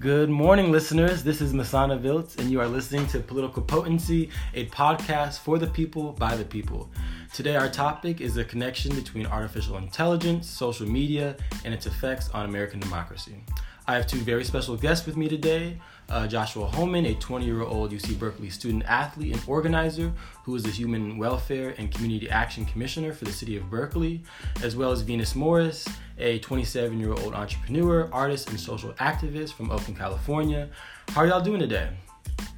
Good morning, listeners. This is Masana Viltz, and you are listening to Political Potency, a podcast for the people by the people. Today, our topic is the connection between artificial intelligence, social media, and its effects on American democracy. I have two very special guests with me today uh, Joshua Holman, a 20 year old UC Berkeley student athlete and organizer who is the Human Welfare and Community Action Commissioner for the City of Berkeley, as well as Venus Morris, a 27 year old entrepreneur, artist, and social activist from Oakland, California. How are y'all doing today?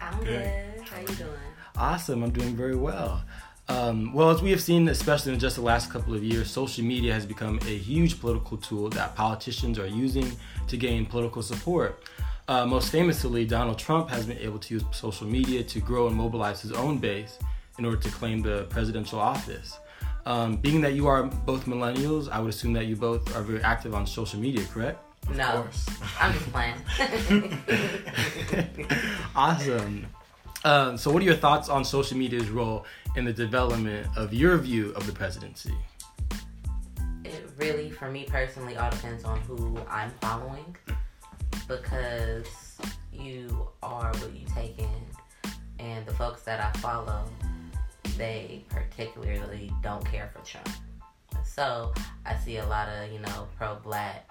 I'm good. How you doing? Awesome, I'm doing very well. Um, well, as we have seen, especially in just the last couple of years, social media has become a huge political tool that politicians are using to gain political support. Uh, most famously, Donald Trump has been able to use social media to grow and mobilize his own base in order to claim the presidential office. Um, being that you are both millennials, I would assume that you both are very active on social media, correct? Of no, course. I'm just playing. awesome. Um, so, what are your thoughts on social media's role in the development of your view of the presidency? It really, for me personally, all depends on who I'm following because you are what you take in. And the folks that I follow, they particularly don't care for Trump. So I see a lot of, you know, pro black,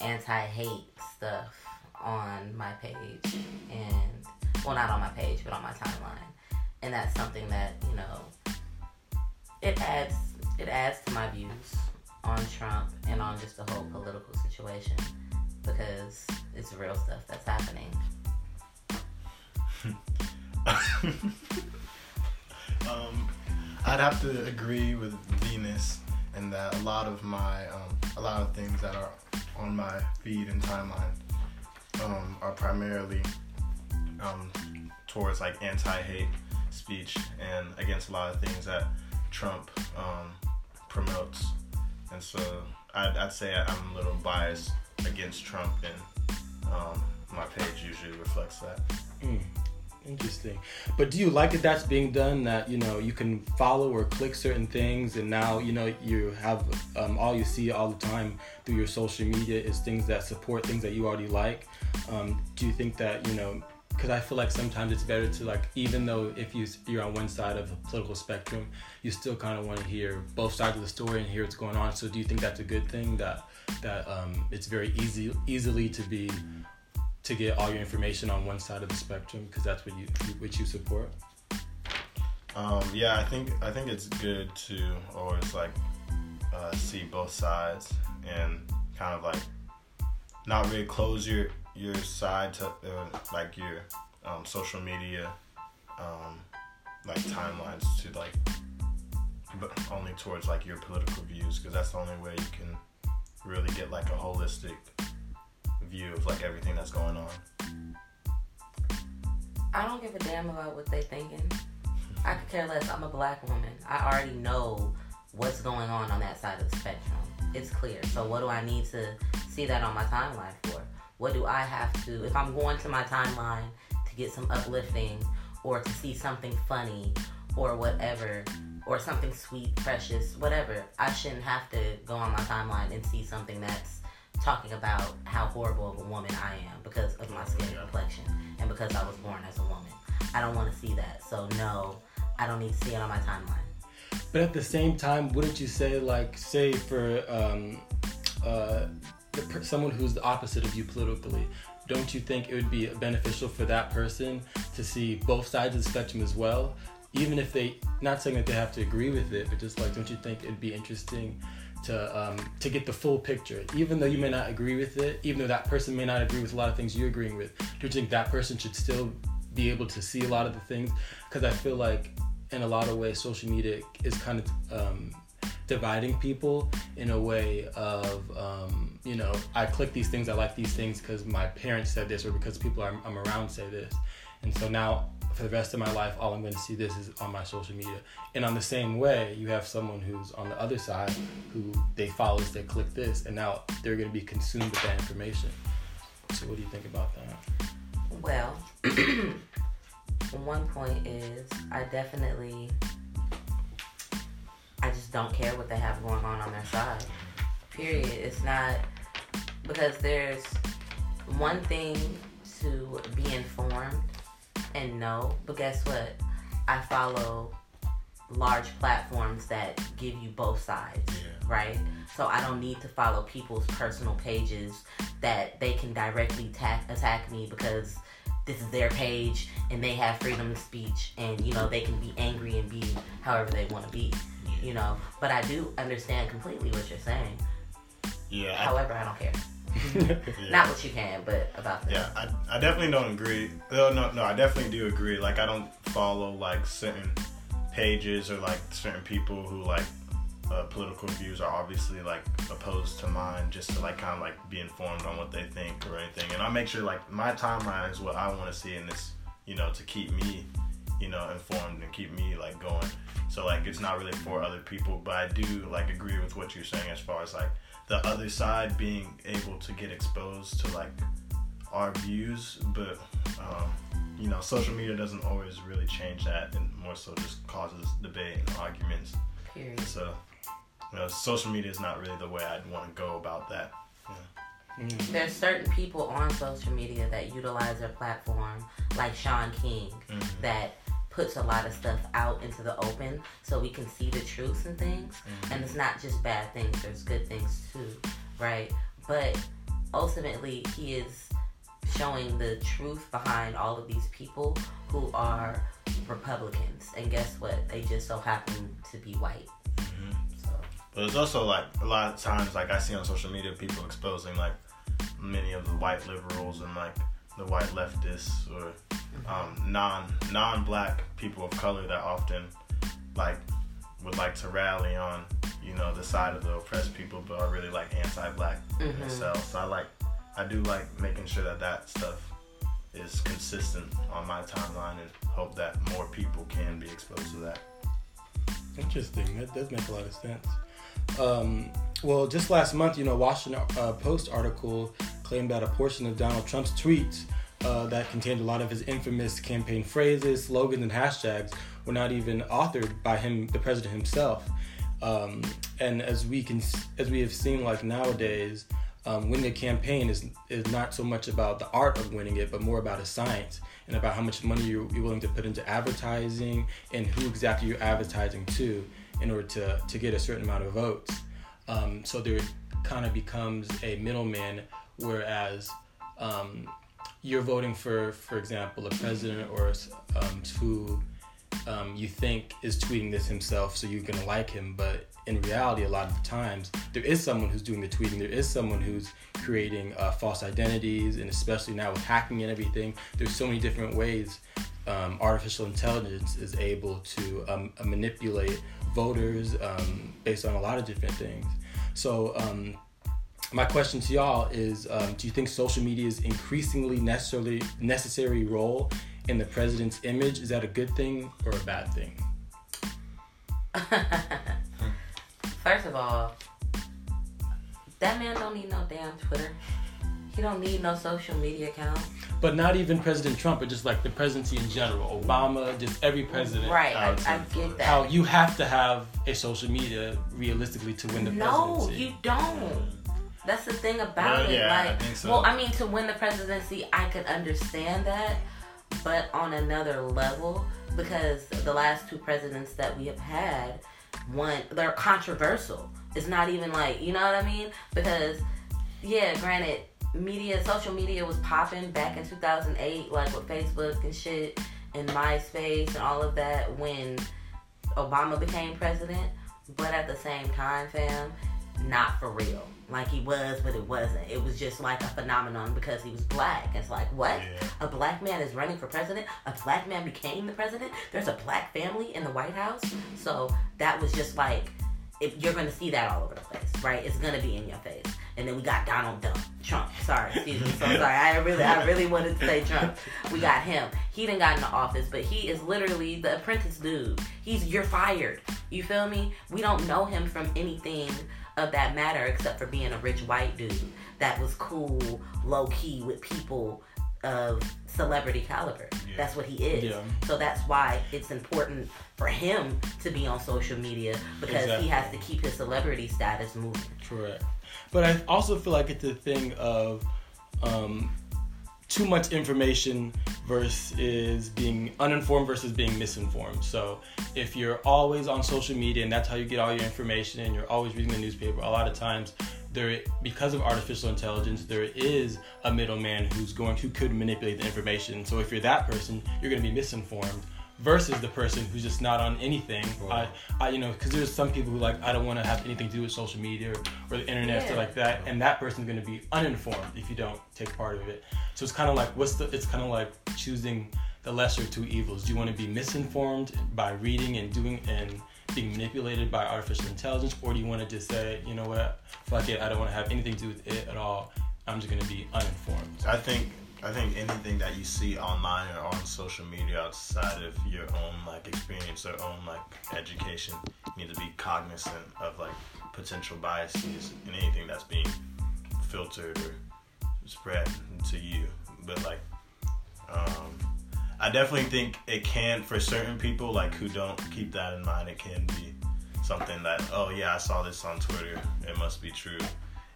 anti hate stuff on my page. And, well, not on my page, but on my timeline. And that's something that, you know, it adds it adds to my views on Trump and on just the whole political situation because it's real stuff that's happening. um, I'd have to agree with Venus and that a lot of my um, a lot of things that are on my feed and timeline um, are primarily um, towards like anti-hate speech and against a lot of things that Trump um, promotes, and so I'd, I'd say I'm a little biased against Trump, and um, my page usually reflects that. Mm, interesting. But do you like that that's being done? That you know you can follow or click certain things, and now you know you have um, all you see all the time through your social media is things that support things that you already like. Um, do you think that you know? Because I feel like sometimes it's better to like even though if you you're on one side of a political spectrum, you still kind of want to hear both sides of the story and hear what's going on. So do you think that's a good thing that that um, it's very easy easily to be to get all your information on one side of the spectrum because that's what you what you support? Um, yeah, I think I think it's good to always like uh, see both sides and kind of like not really close your your side to uh, like your um, social media um, like timelines to like but only towards like your political views because that's the only way you can really get like a holistic view of like everything that's going on. I don't give a damn about what they thinking. I could care less. I'm a black woman. I already know what's going on on that side of the spectrum. It's clear. So what do I need to see that on my timeline for? What do I have to, if I'm going to my timeline to get some uplifting or to see something funny or whatever, or something sweet, precious, whatever, I shouldn't have to go on my timeline and see something that's talking about how horrible of a woman I am because of my skin complexion and because I was born as a woman. I don't want to see that. So, no, I don't need to see it on my timeline. But at the same time, wouldn't you say, like, say for um, uh, someone who's the opposite of you politically, don't you think it would be beneficial for that person to see both sides of the spectrum as well? Even if they, not saying that they have to agree with it, but just like, don't you think it'd be interesting to um, to get the full picture? Even though you may not agree with it, even though that person may not agree with a lot of things you're agreeing with, do you think that person should still be able to see a lot of the things? Because I feel like in a lot of ways, social media is kind of um, dividing people in a way of um, you know I click these things I like these things because my parents said this or because people I'm, I'm around say this. And so now for the rest of my life all I'm going to see this is on my social media. And on the same way you have someone who's on the other side who they follow this they click this and now they're going to be consumed with that information. So what do you think about that? Well one point is I definitely I just don't care what they have going on on their side. Period. It's not because there's one thing to be informed and know, but guess what? I follow large platforms that give you both sides, Yeah. right? So I don't need to follow people's personal pages that they can directly ta- attack me because this is their page and they have freedom of speech and you know they can be angry and be however they want to be, you know. But I do understand completely what you're saying. Yeah. I- However, I don't care. yeah. Not what you can, but about this. Yeah, I, I definitely don't agree. No, no, no, I definitely do agree. Like, I don't follow like certain pages or like certain people who like uh, political views are obviously like opposed to mine, just to like kind of like be informed on what they think or anything. And I make sure like my timeline is what I want to see in this, you know, to keep me, you know, informed and keep me like going. So like it's not really for other people, but I do like agree with what you're saying as far as like the other side being able to get exposed to like our views, but um, you know, social media doesn't always really change that, and more so just causes debate and arguments. Period. So, you know, social media is not really the way I'd want to go about that. Mm. There's certain people on social media that utilize their platform, like Shaun King, Mhm. that puts a lot of stuff out into the open so we can see the truths and things. Mhm. And it's not just bad things, there's good things too, right? But ultimately, he is showing the truth behind all of these people who are Republicans. And guess what? They just so happen to be white. Mhm. So, But it's also like a lot of times, like I see on social media, people exposing like many of the white liberals and like the white leftists or um, non non black people of color that often like would like to rally on you know the side of the oppressed people, but are really like anti black Mhm. themselves. So I like I do like making sure that that stuff is consistent on my timeline and hope that more people can be exposed to that. Interesting. That does make a lot of sense. Um, well, just last month, you know, Washington uh, Post article claimed that a portion of Donald Trump's tweets uh, that contained a lot of his infamous campaign phrases, slogans, and hashtags were not even authored by him, the president himself. Um, and as we can, as we have seen, like nowadays, um, winning a campaign is is not so much about the art of winning it, but more about a science and about how much money you're, you're willing to put into advertising and who exactly you're advertising to in order to to get a certain amount of votes. Um, so there kind of becomes a middleman, whereas um, you're voting for, for example, a president or um, who um, you think is tweeting this himself, so you're gonna like him. But in reality, a lot of the times, there is someone who's doing the tweeting. There is someone who's creating uh, false identities, and especially now with hacking and everything, there's so many different ways um, artificial intelligence is able to um, manipulate voters um, based on a lot of different things. So. My question to y'all is: um, Do you think social media is increasingly necessarily necessary role in the president's image? Is that a good thing or a bad thing? First of all, that man don't need no damn Twitter. He don't need no social media account. But not even President Trump, but just like the presidency in general. Obama, just every president. Right, I, I get that. How you have to have a social media realistically to win the no, presidency. No you don't. That's the thing about it. yeah, I like, think so. well, I mean, to win the presidency, I could understand that, but on another level, because the last two presidents that we have had, one they're controversial. It's not even like you know what I mean? Because yeah, granted, media, social media was popping back in 2008, like with Facebook and shit, and MySpace and all of that when Obama became president. But at the same time, fam, not for real. Like he was, but it wasn't. It was just like a phenomenon because he was black. It's like, what? Yeah. A black man is running for president? A black man became the president? There's a black family in the White House? So that was just like, if you're gonna see that all over the place, right? It's gonna be in your face. And then we got Donald Trump. Trump. Sorry, excuse me. So sorry. I really, I really wanted to say Trump. We got him. He didn't got into office, but he is literally the apprentice dude. He's you're fired. You feel me? We don't know him from anything of that matter except for being a rich white dude that was cool, low key with people of celebrity caliber. Yeah. That's what he is. Yeah. So that's why it's important for him to be on social media because Exactly. he has to keep his celebrity status moving. Correct. But I also feel like it's a thing of um, too much information versus being uninformed versus being misinformed. So if you're always on social media and that's how you get all your information and you're always reading the newspaper, a lot of times there because of artificial intelligence, there is a middleman who's going who could manipulate the information. So if you're that person, you're going to be misinformed versus the person who's just not on anything. I, I, you know, because there's some people who like I don't want to have anything to do with social media or, or the internet Yeah. stuff like that, and that person's going to be uninformed if you don't take part of it. So it's kind of like what's the? It's kind of like choosing the lesser of two evils. Do you want to be misinformed by reading and doing and being manipulated by artificial intelligence, or do you want to just say, you know what, fuck it, I don't want to have anything to do with it at all. I'm just going to be uninformed. I think I think anything that you see online or on social media outside of your own like experience or own like education, you need to be cognizant of like potential biases in anything that's being filtered or spread to you. But like, um, I definitely think it can for certain people like who don't keep that in mind. It can be something that oh yeah I saw this on Twitter. It must be true,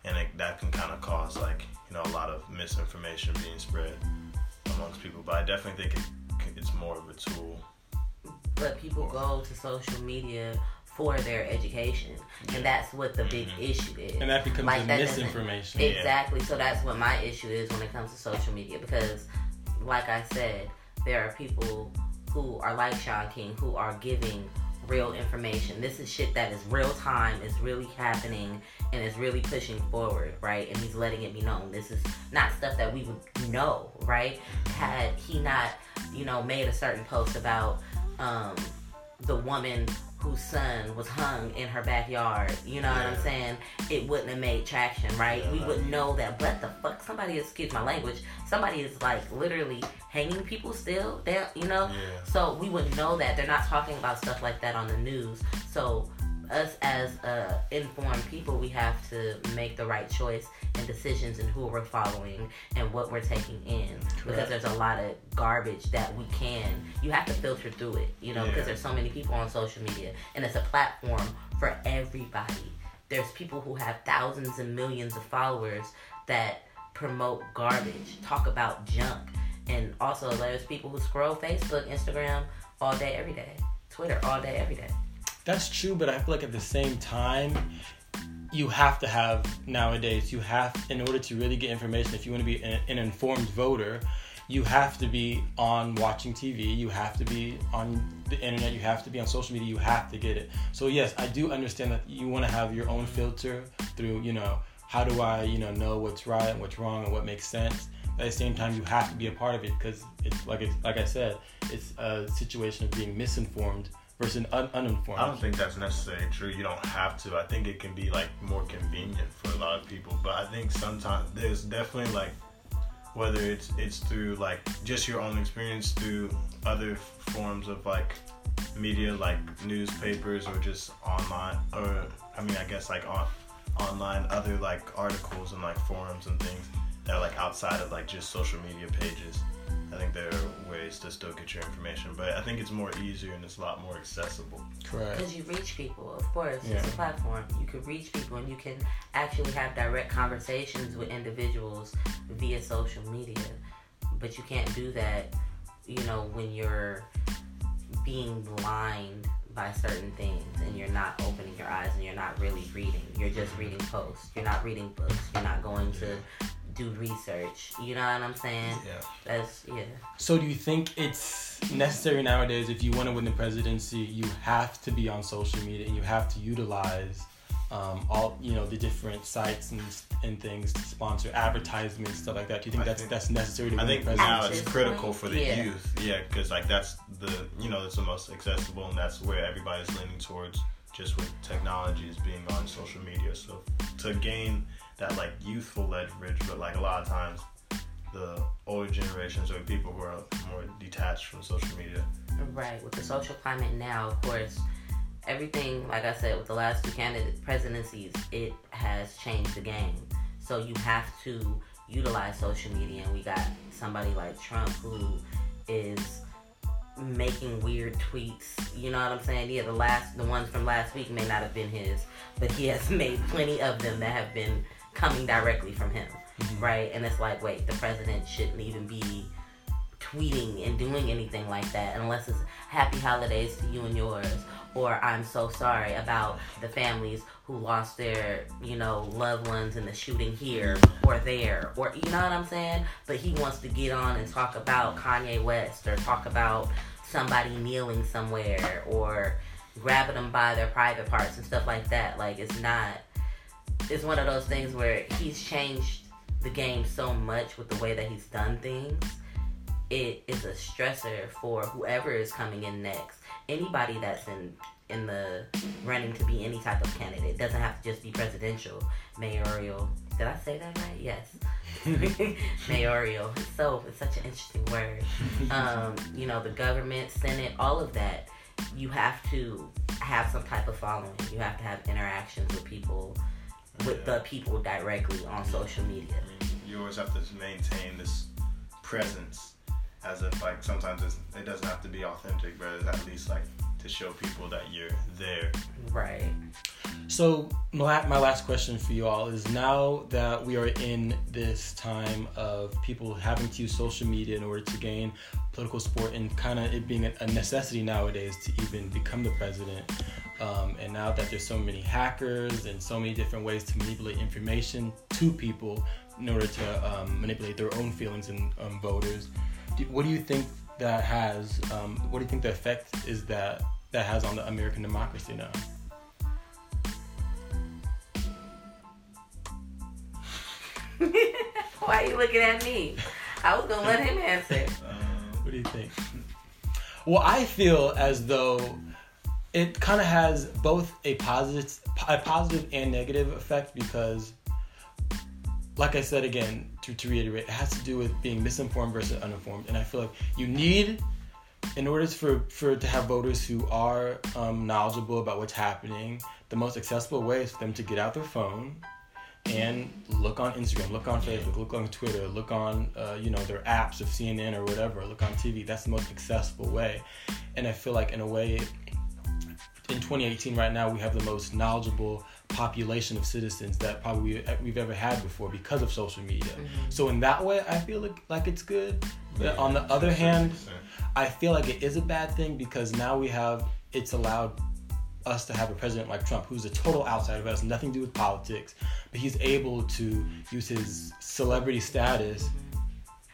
and it, that can kind of cause like you know a lot of misinformation being spread amongst people. But I definitely think it, it's more of a tool. but people go to social media for their education, and that's what the big mm-hmm. issue is. And that becomes Like, a that misinformation. Exactly. So that's what my issue is when it comes to social media because, like I said, there are people who are like Shaun King who are giving real information. This is shit that is real time, it's really happening, and it's really pushing forward, right? And he's letting it be known. This is not stuff that we would know, right? Had he not, you know, made a certain post about um, the woman whose son was hung in her backyard, you know what I'm saying? It wouldn't have made traction, right? Yeah, we would know that. What the fuck? Somebody, excuse my language, somebody is like literally hanging people still. They, you know. Yeah. So we would know that they're not talking about stuff like that on the news. So us as uh, informed people, we have to make the right choice and decisions in who we're following and what we're taking in. Because there's a lot of garbage that we can. You have to filter through it, you know, because Yeah. there's so many people on social media, and it's a platform for everybody. There's people who have thousands and millions of followers that promote garbage, talk about junk, and also there's people who scroll Facebook, Instagram all day, every day, Twitter all day, every day. That's true, but I feel like at the same time, you have to have nowadays. You have, in order to really get information, if you want to be an, an informed voter, you have to be on watching TV. You have to be on the internet. You have to be on social media. You have to get it. So yes, I do understand that you want to have your own filter through. You know, how do I, you know, know what's right and what's wrong and what makes sense. At the same time, you have to be a part of it because it's like it's, like I said, it's a situation of being misinformed versus un- uninformed. I don't think that's necessarily true. You don't have to. I think it can be like more convenient for a lot of people. But I think sometimes there's definitely like whether it's it's through like just your own experience through other forms of like media like newspapers or just online or I mean I guess like on online other like articles and like forums and things that are like outside of like just social media pages. I think there are ways to still get your information, but I think it's more easier and it's a lot more accessible. Correct. Because you reach people, of course. Yeah. It's a platform. You can reach people and you can actually have direct conversations with individuals via social media. But you can't do that, you know, when you're being blind by certain things and you're not opening your eyes and you're not really reading. You're just mm-hmm. reading posts. You're not reading books. You're not going to do research. You know what I'm saying? Yeah. That's, yeah. So do you think it's necessary nowadays if you want to win the presidency, you have to be on social media and you have to utilize um, all you know the different sites and, and things to sponsor advertisements stuff like that. Do you think I that's think- that's necessary to I think the now it's critical for the yeah. youth, yeah, because like that's the you know it's the most accessible and that's where everybody's leaning towards. Just with technology is being on social media, so to gain that like youthful leverage, but like a lot of times the older generations or people who are more detached from social media. Right. With the social climate now, of course, everything, like I said, with the last two candidate presidencies, it has changed the game. So you have to utilize social media, and we got somebody like Trump who is making weird tweets. You know what I'm saying? Yeah, the last, the ones from last week may not have been his, but he has made plenty of them that have been coming directly from him, mm-hmm. right? And it's like, wait, the president shouldn't even be tweeting and doing anything like that unless it's happy holidays to you and yours or I'm so sorry about the families who lost their, you know, loved ones in the shooting here or there, or you know what I'm saying? But he wants to get on and talk about Kanye West or talk about somebody kneeling somewhere or grabbing them by their private parts and stuff like that. Like it's not. It's one of those things where he's changed the game so much with the way that he's done things. It is a stressor for whoever is coming in next anybody that's in in the running to be any type of candidate. It doesn't have to just be presidential, mayoral. Did I say that right? Yes. mayoral. So it's such an interesting word. Um, you know, the government, Senate, all of that. You have to have some type of following. You have to have interactions with people, with yeah. the people directly on social media. You always have to maintain this presence as if like sometimes it doesn't have to be authentic, but it's at least like to show people that you're there. Right. So my, my last question for you all is now that we are in this time of people having to use social media in order to gain political support and kind of it being a necessity nowadays to even become the president. Um, and now that there's so many hackers and so many different ways to manipulate information to people in order to um, manipulate their own feelings and um, voters, what do you think that has? Um, what do you think the effect is that that has on the American democracy now? Why are you looking at me? I was gonna let him answer. Um, what do you think? Well, I feel as though it kind of has both a positive, a positive and negative effect because like I said again, to, to reiterate, it has to do with being misinformed versus uninformed. And I feel like you need, in order for, for to have voters who are um, knowledgeable about what's happening, the most accessible way is for them to get out their phone and look on Instagram, look on Facebook, look on Twitter, look on uh, you know their apps of CNN or whatever, look on TV. That's the most accessible way. And I feel like in a way, in 2018 right now, we have the most knowledgeable population of citizens that probably we've ever had before because of social media. Mm-hmm. So in that way, I feel like, like it's good. But yeah, on the other hand, I feel like it is a bad thing because now we have it's allowed us to have a president like Trump who's a total outsider, who has nothing to do with politics, but he's able to use his celebrity status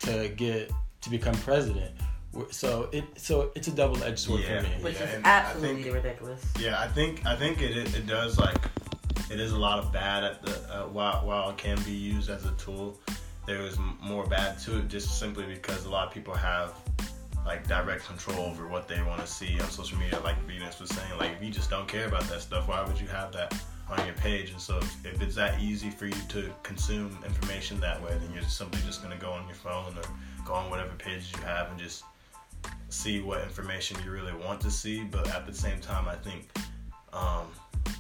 to get to become president. So it so it's a double edged sword yeah, for me, which yeah, is absolutely think, ridiculous. Yeah, I think I think it it does like it is a lot of bad at the uh, while while it can be used as a tool. There is more bad to it just simply because a lot of people have like direct control over what they want to see on social media. Like Venus was saying, like if you just don't care about that stuff, why would you have that on your page? And so if, if it's that easy for you to consume information that way, then you're simply just gonna go on your phone or go on whatever pages you have and just see what information you really want to see. But at the same time, I think um,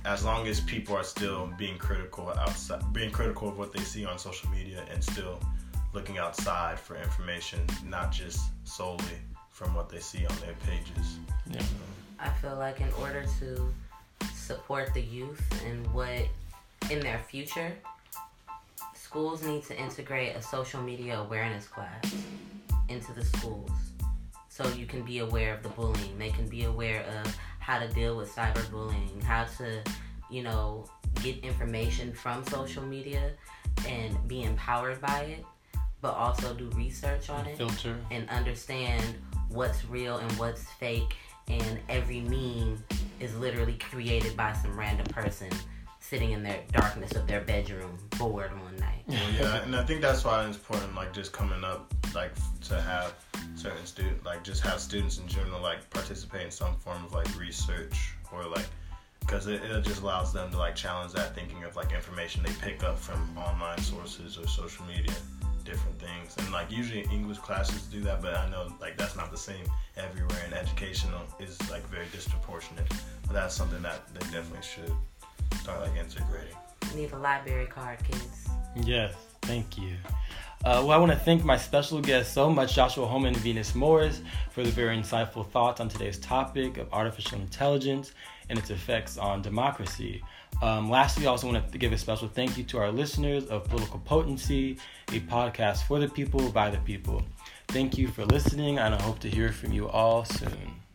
as long as people are still being critical outside, being critical of what they see on social media, and still looking outside for information, not just solely from what they see on their pages. Yeah. I feel like in order to support the youth and what in their future, schools need to integrate a social media awareness class into the schools so you can be aware of the bullying. They can be aware of how to deal with cyberbullying, how to, you know, get information from social media and be empowered by it, but also do research on it filter and understand what's real and what's fake. And every meme is literally created by some random person sitting in their darkness of their bedroom, bored one night. Yeah, and I think that's why it's important, like just coming up, like to have certain student, like just have students in general, like participate in some form of like research or like, because it, it just allows them to like challenge that thinking of like information they pick up from online sources or social media, different things, and like usually English classes do that, but I know like that's not the same everywhere, and educational is like very disproportionate. But that's something that they definitely should start like integrating. Need a library card, kids. Yes, thank you. Uh, well, I want to thank my special guests so much, Joshua Holman and Venus Morris, for the very insightful thoughts on today's topic of artificial intelligence and its effects on democracy. Um, lastly, I also want to give a special thank you to our listeners of Political Potency, a podcast for the people by the people. Thank you for listening, and I hope to hear from you all soon.